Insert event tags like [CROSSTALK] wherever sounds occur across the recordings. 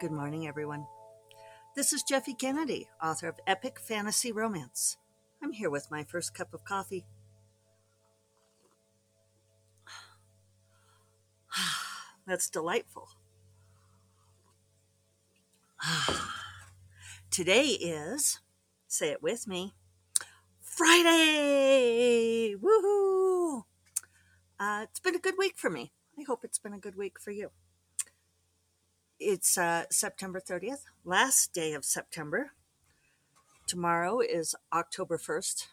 Good morning, everyone. This is Jeffe Kennedy, author of Epic Fantasy Romance. I'm here with my first cup of coffee. [SIGHS] That's delightful. [SIGHS] Today is, say it with me, Friday! Woohoo! Uh, it's been a good week for me. I hope it's been a good week for you. It's uh, September 30th, last day of September. Tomorrow is October 1st.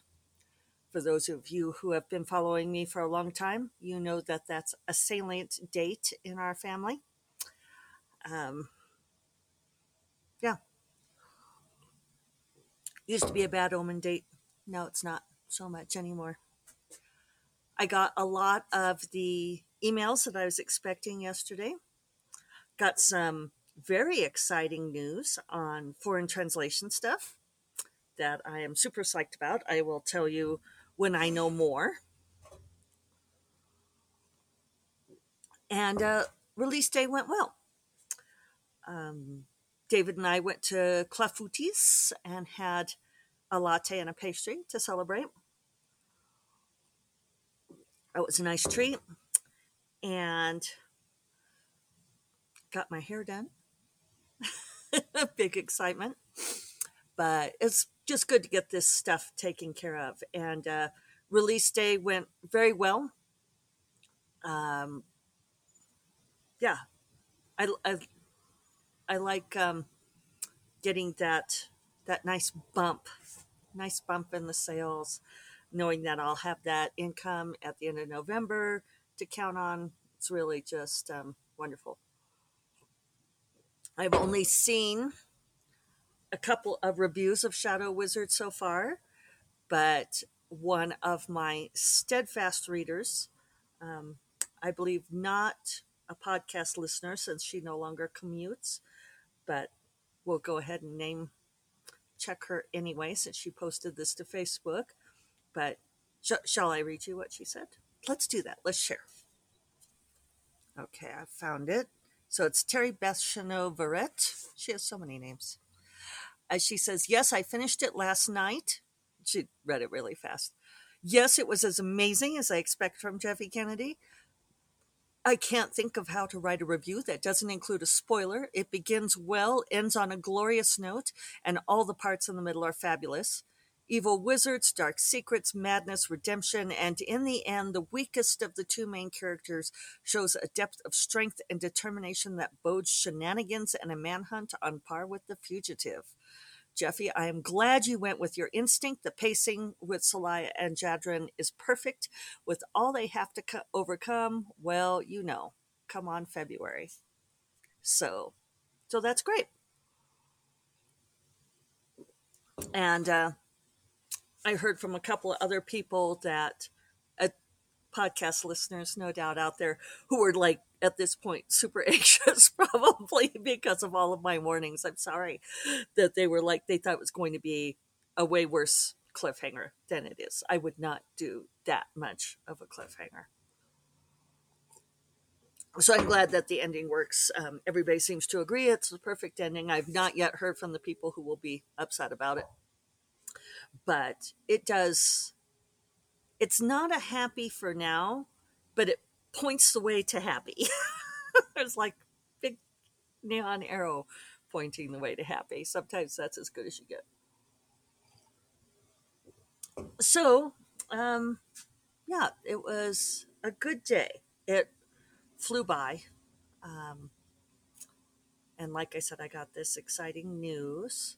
For those of you who have been following me for a long time, you know that that's a salient date in our family. Um, yeah. Used to be a bad omen date. Now it's not so much anymore. I got a lot of the emails that I was expecting yesterday. Got some very exciting news on foreign translation stuff that I am super psyched about. I will tell you when I know more. And uh, release day went well. Um, David and I went to Clafoutis and had a latte and a pastry to celebrate. That was a nice treat. And got my hair done. [LAUGHS] Big excitement. But it's just good to get this stuff taken care of. And uh, release day went very well. Um, yeah, I, I, I like um, getting that that nice bump, nice bump in the sales, knowing that I'll have that income at the end of November to count on. It's really just um, wonderful. I've only seen a couple of reviews of Shadow Wizard so far, but one of my steadfast readers, um, I believe not a podcast listener since she no longer commutes, but we'll go ahead and name check her anyway since she posted this to Facebook. But sh- shall I read you what she said? Let's do that. Let's share. Okay, I found it. So it's Terry Beth Chanot. She has so many names. As she says, Yes, I finished it last night. She read it really fast. Yes, it was as amazing as I expect from Jeffe Kennedy. I can't think of how to write a review that doesn't include a spoiler. It begins well, ends on a glorious note, and all the parts in the middle are fabulous. Evil wizards, dark secrets, madness, redemption, and in the end, the weakest of the two main characters shows a depth of strength and determination that bodes shenanigans and a manhunt on par with the fugitive. Jeffe, I am glad you went with your instinct. The pacing with Seliah and Jadren is perfect. With all they have to co- overcome, well, you know, come on February. So, so that's great. And uh, I heard from a couple of other people that uh, podcast listeners, no doubt out there, who were like at this point super [LAUGHS] anxious, [LAUGHS] probably because of all of my warnings. I'm sorry that they were like they thought it was going to be a way worse cliffhanger than it is. I would not do that much of a cliffhanger. So I'm glad that the ending works. Um, everybody seems to agree it's the perfect ending. I've not yet heard from the people who will be upset about it but it does it's not a happy for now but it points the way to happy. [LAUGHS] There's like big neon arrow pointing the way to happy. Sometimes that's as good as you get. So um yeah it was a good day. It flew by um and like i said i got this exciting news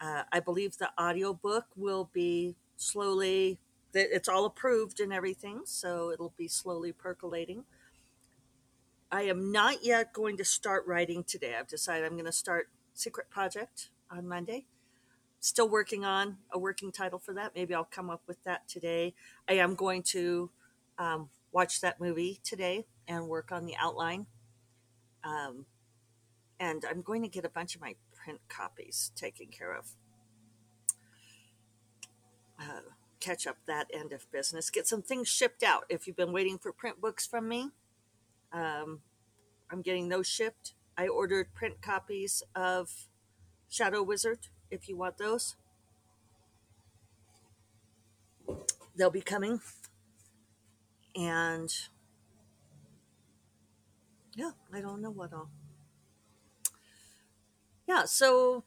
uh, I believe the audiobook will be slowly, it's all approved and everything, so it'll be slowly percolating. I am not yet going to start writing today. I've decided I'm going to start Secret Project on Monday. Still working on a working title for that. Maybe I'll come up with that today. I am going to um, watch that movie today and work on the outline. Um, and I'm going to get a bunch of my print copies taken care of. Uh, catch up that end of business. Get some things shipped out. If you've been waiting for print books from me, um, I'm getting those shipped. I ordered print copies of Shadow Wizard if you want those. They'll be coming. And yeah, I don't know what all. Yeah, so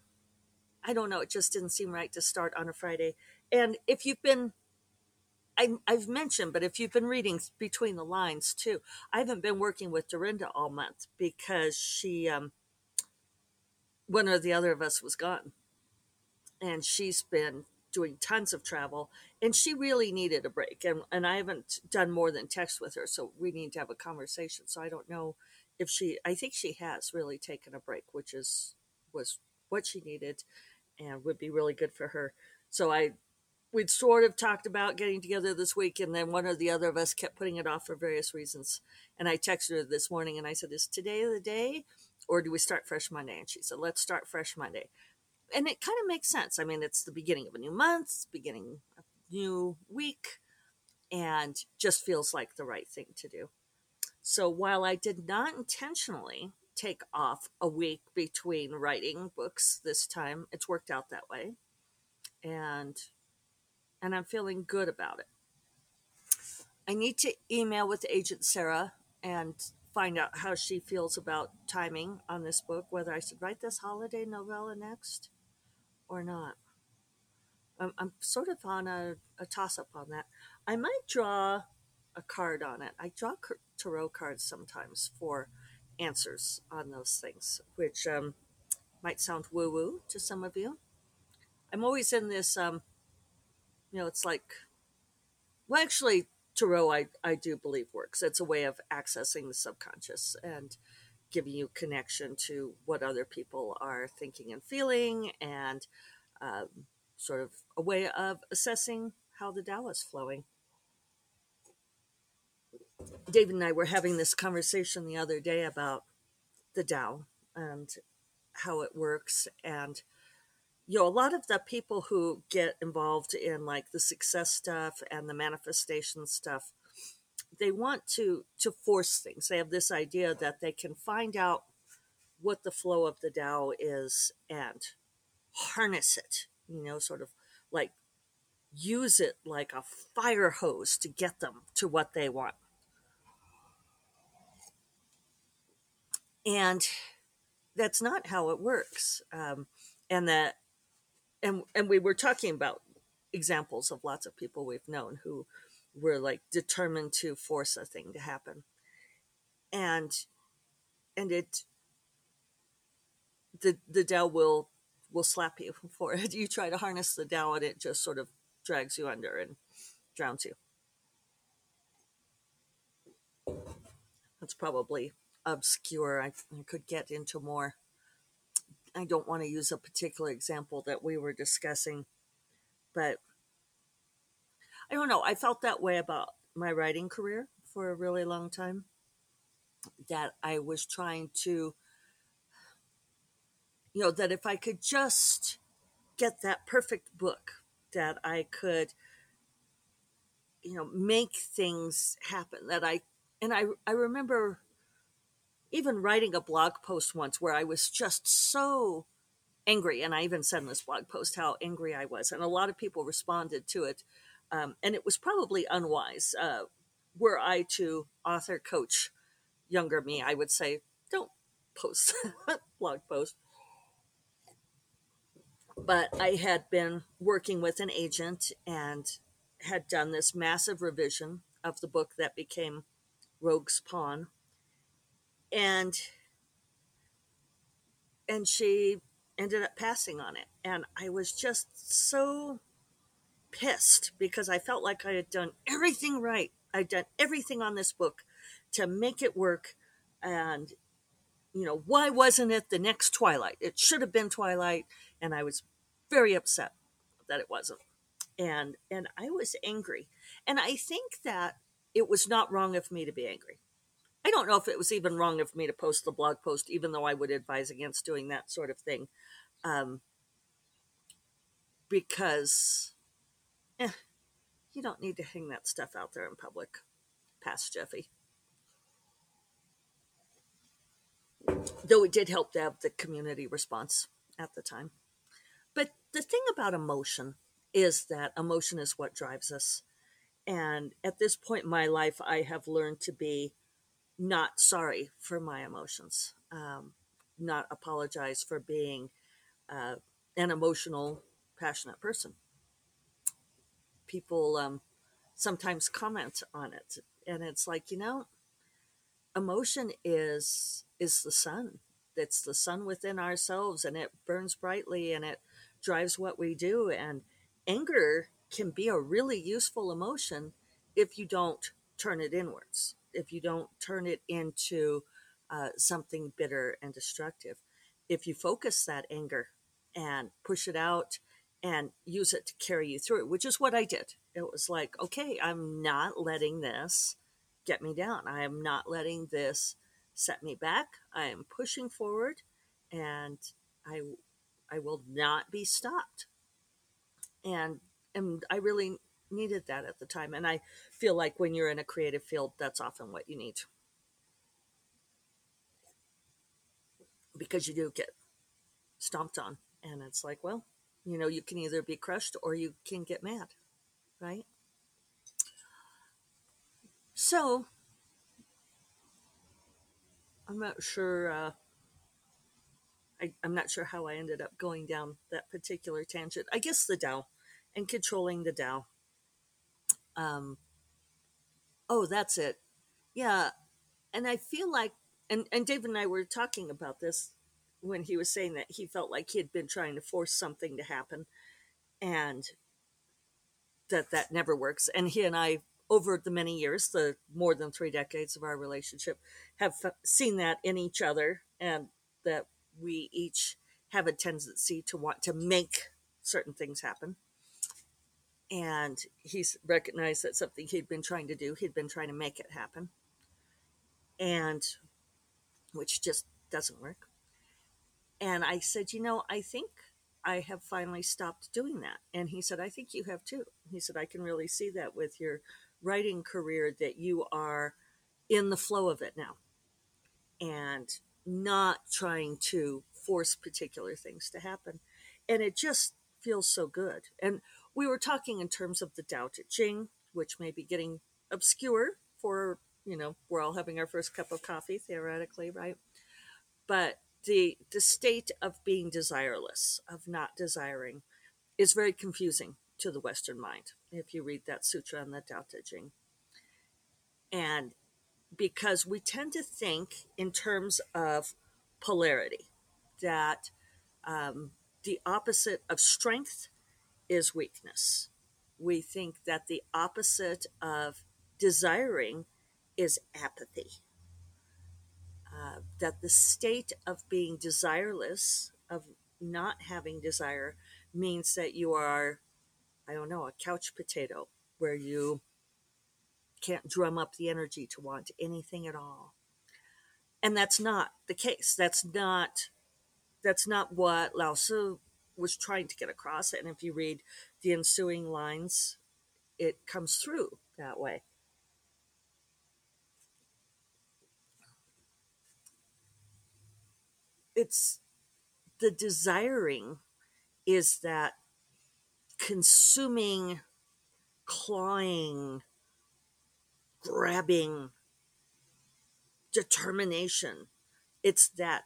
I don't know. It just didn't seem right to start on a Friday. And if you've been, I, I've mentioned, but if you've been reading between the lines too, I haven't been working with Dorinda all month because she, um, one or the other of us was gone. And she's been doing tons of travel and she really needed a break. And, and I haven't done more than text with her. So we need to have a conversation. So I don't know if she, I think she has really taken a break, which is, was what she needed and would be really good for her. So I, we'd sort of talked about getting together this week, and then one or the other of us kept putting it off for various reasons. And I texted her this morning and I said, Is today the day, or do we start fresh Monday? And she said, Let's start fresh Monday. And it kind of makes sense. I mean, it's the beginning of a new month, beginning a new week, and just feels like the right thing to do. So while I did not intentionally take off a week between writing books this time. It's worked out that way. And and I'm feeling good about it. I need to email with Agent Sarah and find out how she feels about timing on this book, whether I should write this holiday novella next or not. I'm, I'm sort of on a, a toss up on that. I might draw a card on it. I draw tarot cards sometimes for answers on those things, which um, might sound woo woo to some of you. I'm always in this, um, you know, it's like, well, actually, Tarot, I, I do believe works. It's a way of accessing the subconscious and giving you connection to what other people are thinking and feeling, and um, sort of a way of assessing how the Tao is flowing. David and I were having this conversation the other day about the Tao and how it works. And, you know, a lot of the people who get involved in like the success stuff and the manifestation stuff, they want to to force things. They have this idea that they can find out what the flow of the Tao is and harness it, you know, sort of like use it like a fire hose to get them to what they want. And that's not how it works um, and that and and we were talking about examples of lots of people we've known who were like determined to force a thing to happen. And and it the the Tao will will slap you [LAUGHS] for it. You try to harness the Tao and it just sort of drags you under and drowns you. That's probably obscure. I, I could get into more. I don't want to use a particular example that we were discussing, but I don't know. I felt that way about my writing career for a really long time. That I was trying to, you know, that if I could just get that perfect book, that I could, you know, make things happen. That I, and I, I remember even writing a blog post once where I was just so angry. And I even said in this blog post how angry I was. And a lot of people responded to it. Um, and it was probably unwise. Uh, were I to author coach younger me, I would say, don't post [LAUGHS] blog post. But I had been working with an agent and had done this massive revision of the book that became Rogue's Pawn and and she ended up passing on it. And i was just so pissed because i felt like i had done everything right. I'd done everything on this book to make it work. And you know why wasn't it the next twilight? It should have been twilight. And i was very upset that it wasn't. And and i was angry. And i think that it was not wrong of me to be angry I don't know if it was even wrong of me to post the blog post, even though I would advise against doing that sort of thing. Um, because eh, you don't need to hang that stuff out there in public. Past Jeffe. though it did help to have the community response at the time. But the thing about emotion is that emotion is what drives us. And at this point in my life, I have learned to be not sorry for my emotions, um, not apologize for being uh, an emotional, passionate person. People um, sometimes comment on it, and it's like you know, emotion is is the sun. It's the sun within ourselves, and it burns brightly, and it drives what we do. And anger can be a really useful emotion if you don't turn it inwards, if you don't turn it into uh, something bitter and destructive. If you focus that anger and push it out and use it to carry you through which is what I did. It was like, okay, I'm not letting this get me down. I am not letting this set me back. I am pushing forward and I I will not be stopped. And and I really needed that at the time. And I feel like when you're in a creative field, that's often what you need. Because you do get stomped on. And it's like, well, you know, you can either be crushed or you can get mad, right? So, I'm not sure. Uh, I, am not sure how I ended up going down that particular tangent. I guess the Tao and controlling the Tao. Um, oh, that's it. Yeah. And I feel like, and, and David and I were talking about this when he was saying that he felt like he had been trying to force something to happen and that that never works. And he and I, over the many years, the more than three decades of our relationship, have seen that in each other and that we each have a tendency to want to make certain things happen and he's recognized that something he'd been trying to do, he'd been trying to make it happen, and which just doesn't work. And I said, You know, I think I have finally stopped doing that. And he said, I think you have too. He said, I can really see that with your writing career that you are in the flow of it now and not trying to force particular things to happen. And it just feels so good. And we were talking in terms of the Tao Te Ching, which may be getting obscure for, you know, we're all having our first cup of coffee, theoretically, right? But the, the state of being desireless, of not desiring, is very confusing to the Western mind if you read that sutra on the Tao Te Ching. And because we tend to think in terms of polarity, that um, the opposite of strength is weakness. We think that the opposite of desiring is apathy. Uh, that the state of being desireless, of not having desire, means that you are, I don't know, a couch potato where you can't drum up the energy to want anything at all. And that's not the case. That's not that's not what Lao Tzu was trying to get across. And if you read the ensuing lines, it comes through that way. It's the desiring is that consuming, clawing, grabbing determination. It's that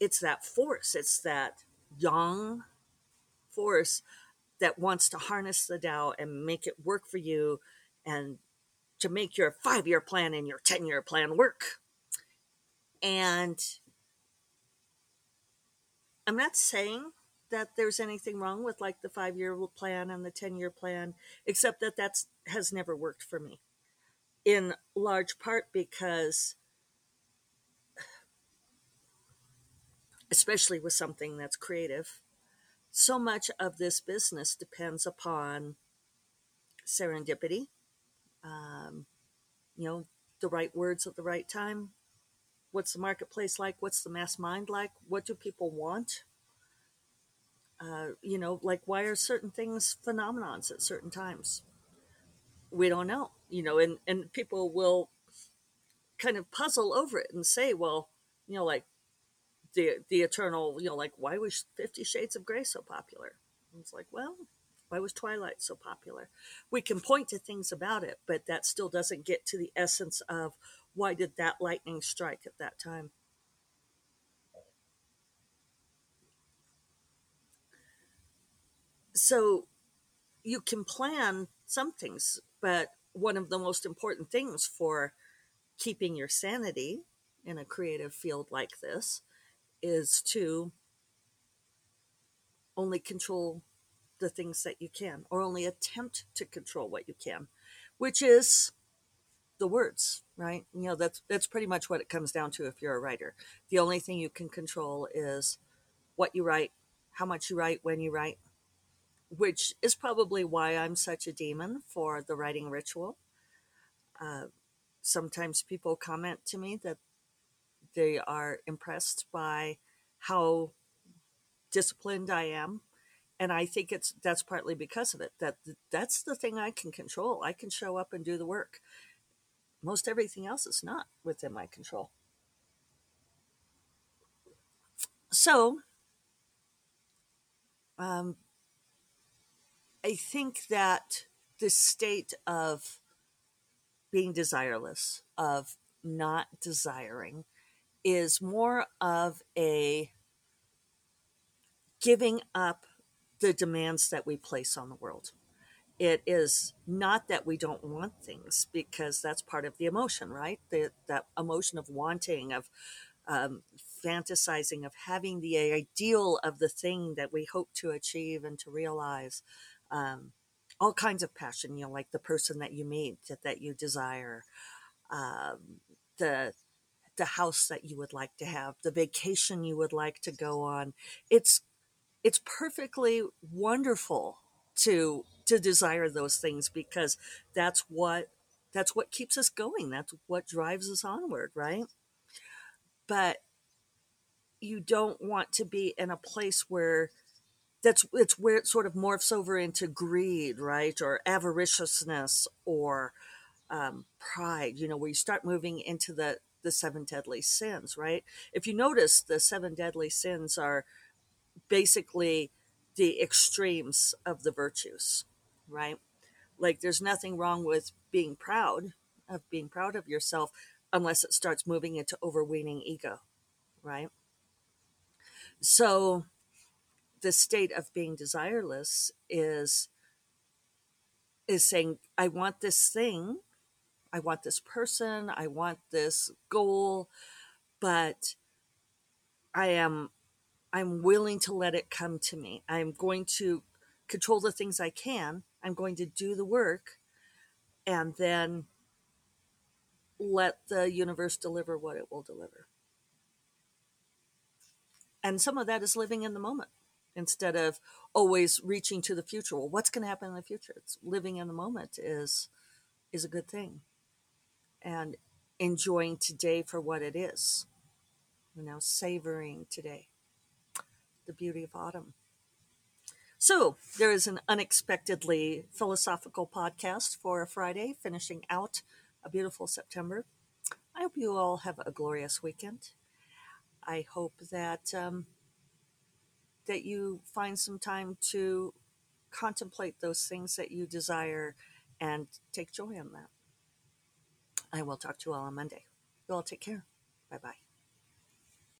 it's that force. It's that yang force that wants to harness the Tao and make it work for you and to make your five year plan and your 10 year plan work. And I'm not saying that there's anything wrong with like the five year plan and the 10 year plan, except that that's has never worked for me in large part because especially with something that's creative. So much of this business depends upon serendipity, um, you know, the right words at the right time. What's the marketplace like? What's the mass mind like? What do people want? Uh, you know, like why are certain things phenomenons at certain times? We don't know, you know, and, and people will kind of puzzle over it and say, well, you know, like the the eternal, you know, like why was Fifty Shades of Grey so popular? And it's like, well, why was Twilight so popular? We can point to things about it, but that still doesn't get to the essence of why did that lightning strike at that time. So you can plan some things, but one of the most important things for keeping your sanity in a creative field like this is to only control the things that you can or only attempt to control what you can which is the words right? You know that's that's pretty much what it comes down to if you're a writer. The only thing you can control is what you write how much you write when you write which is probably why i'm such a demon for the writing ritual. Uh, sometimes people comment to me that they are impressed by how disciplined I am. And I think it's that's partly because of it. That that's the thing I can control. I can show up and do the work. Most everything else is not within my control. So, um, I think that the state of being desireless, of not desiring, is more of a giving up the demands that we place on the world. It is not that we don't want things because that's part of the emotion, right? The, that emotion of wanting, of um, fantasizing, of having the ideal of the thing that we hope to achieve and to realize. Um, all kinds of passion, you know, like the person that you meet that, that you desire, um, the the house that you would like to have, the vacation you would like to go on. It's it's perfectly wonderful to to desire those things because that's what that's what keeps us going. That's what drives us onward, right? But you don't want to be in a place where that's it's where it sort of morphs over into greed, right, or avariciousness or um, pride. You know, where you start moving into the the seven deadly sins, right? If you notice, the seven deadly sins are basically the extremes of the virtues, right? Like, there's nothing wrong with being proud of being proud of yourself unless it starts moving into overweening ego, right? So the state of being desireless is is saying i want this thing i want this person i want this goal but i am i'm willing to let it come to me i'm going to control the things i can i'm going to do the work and then let the universe deliver what it will deliver and some of that is living in the moment instead of always reaching to the future. Well, what's going to happen in the future? It's living in the moment is is a good thing, and enjoying today for what it is. You know, savoring today, the beauty of autumn. So there is an unexpectedly philosophical podcast for a Friday, finishing out a beautiful September. I hope you all have a glorious weekend. I hope that um, that you find some time to contemplate those things that you desire and take joy in that. I will talk to you all on Monday. You all take care. Bye bye.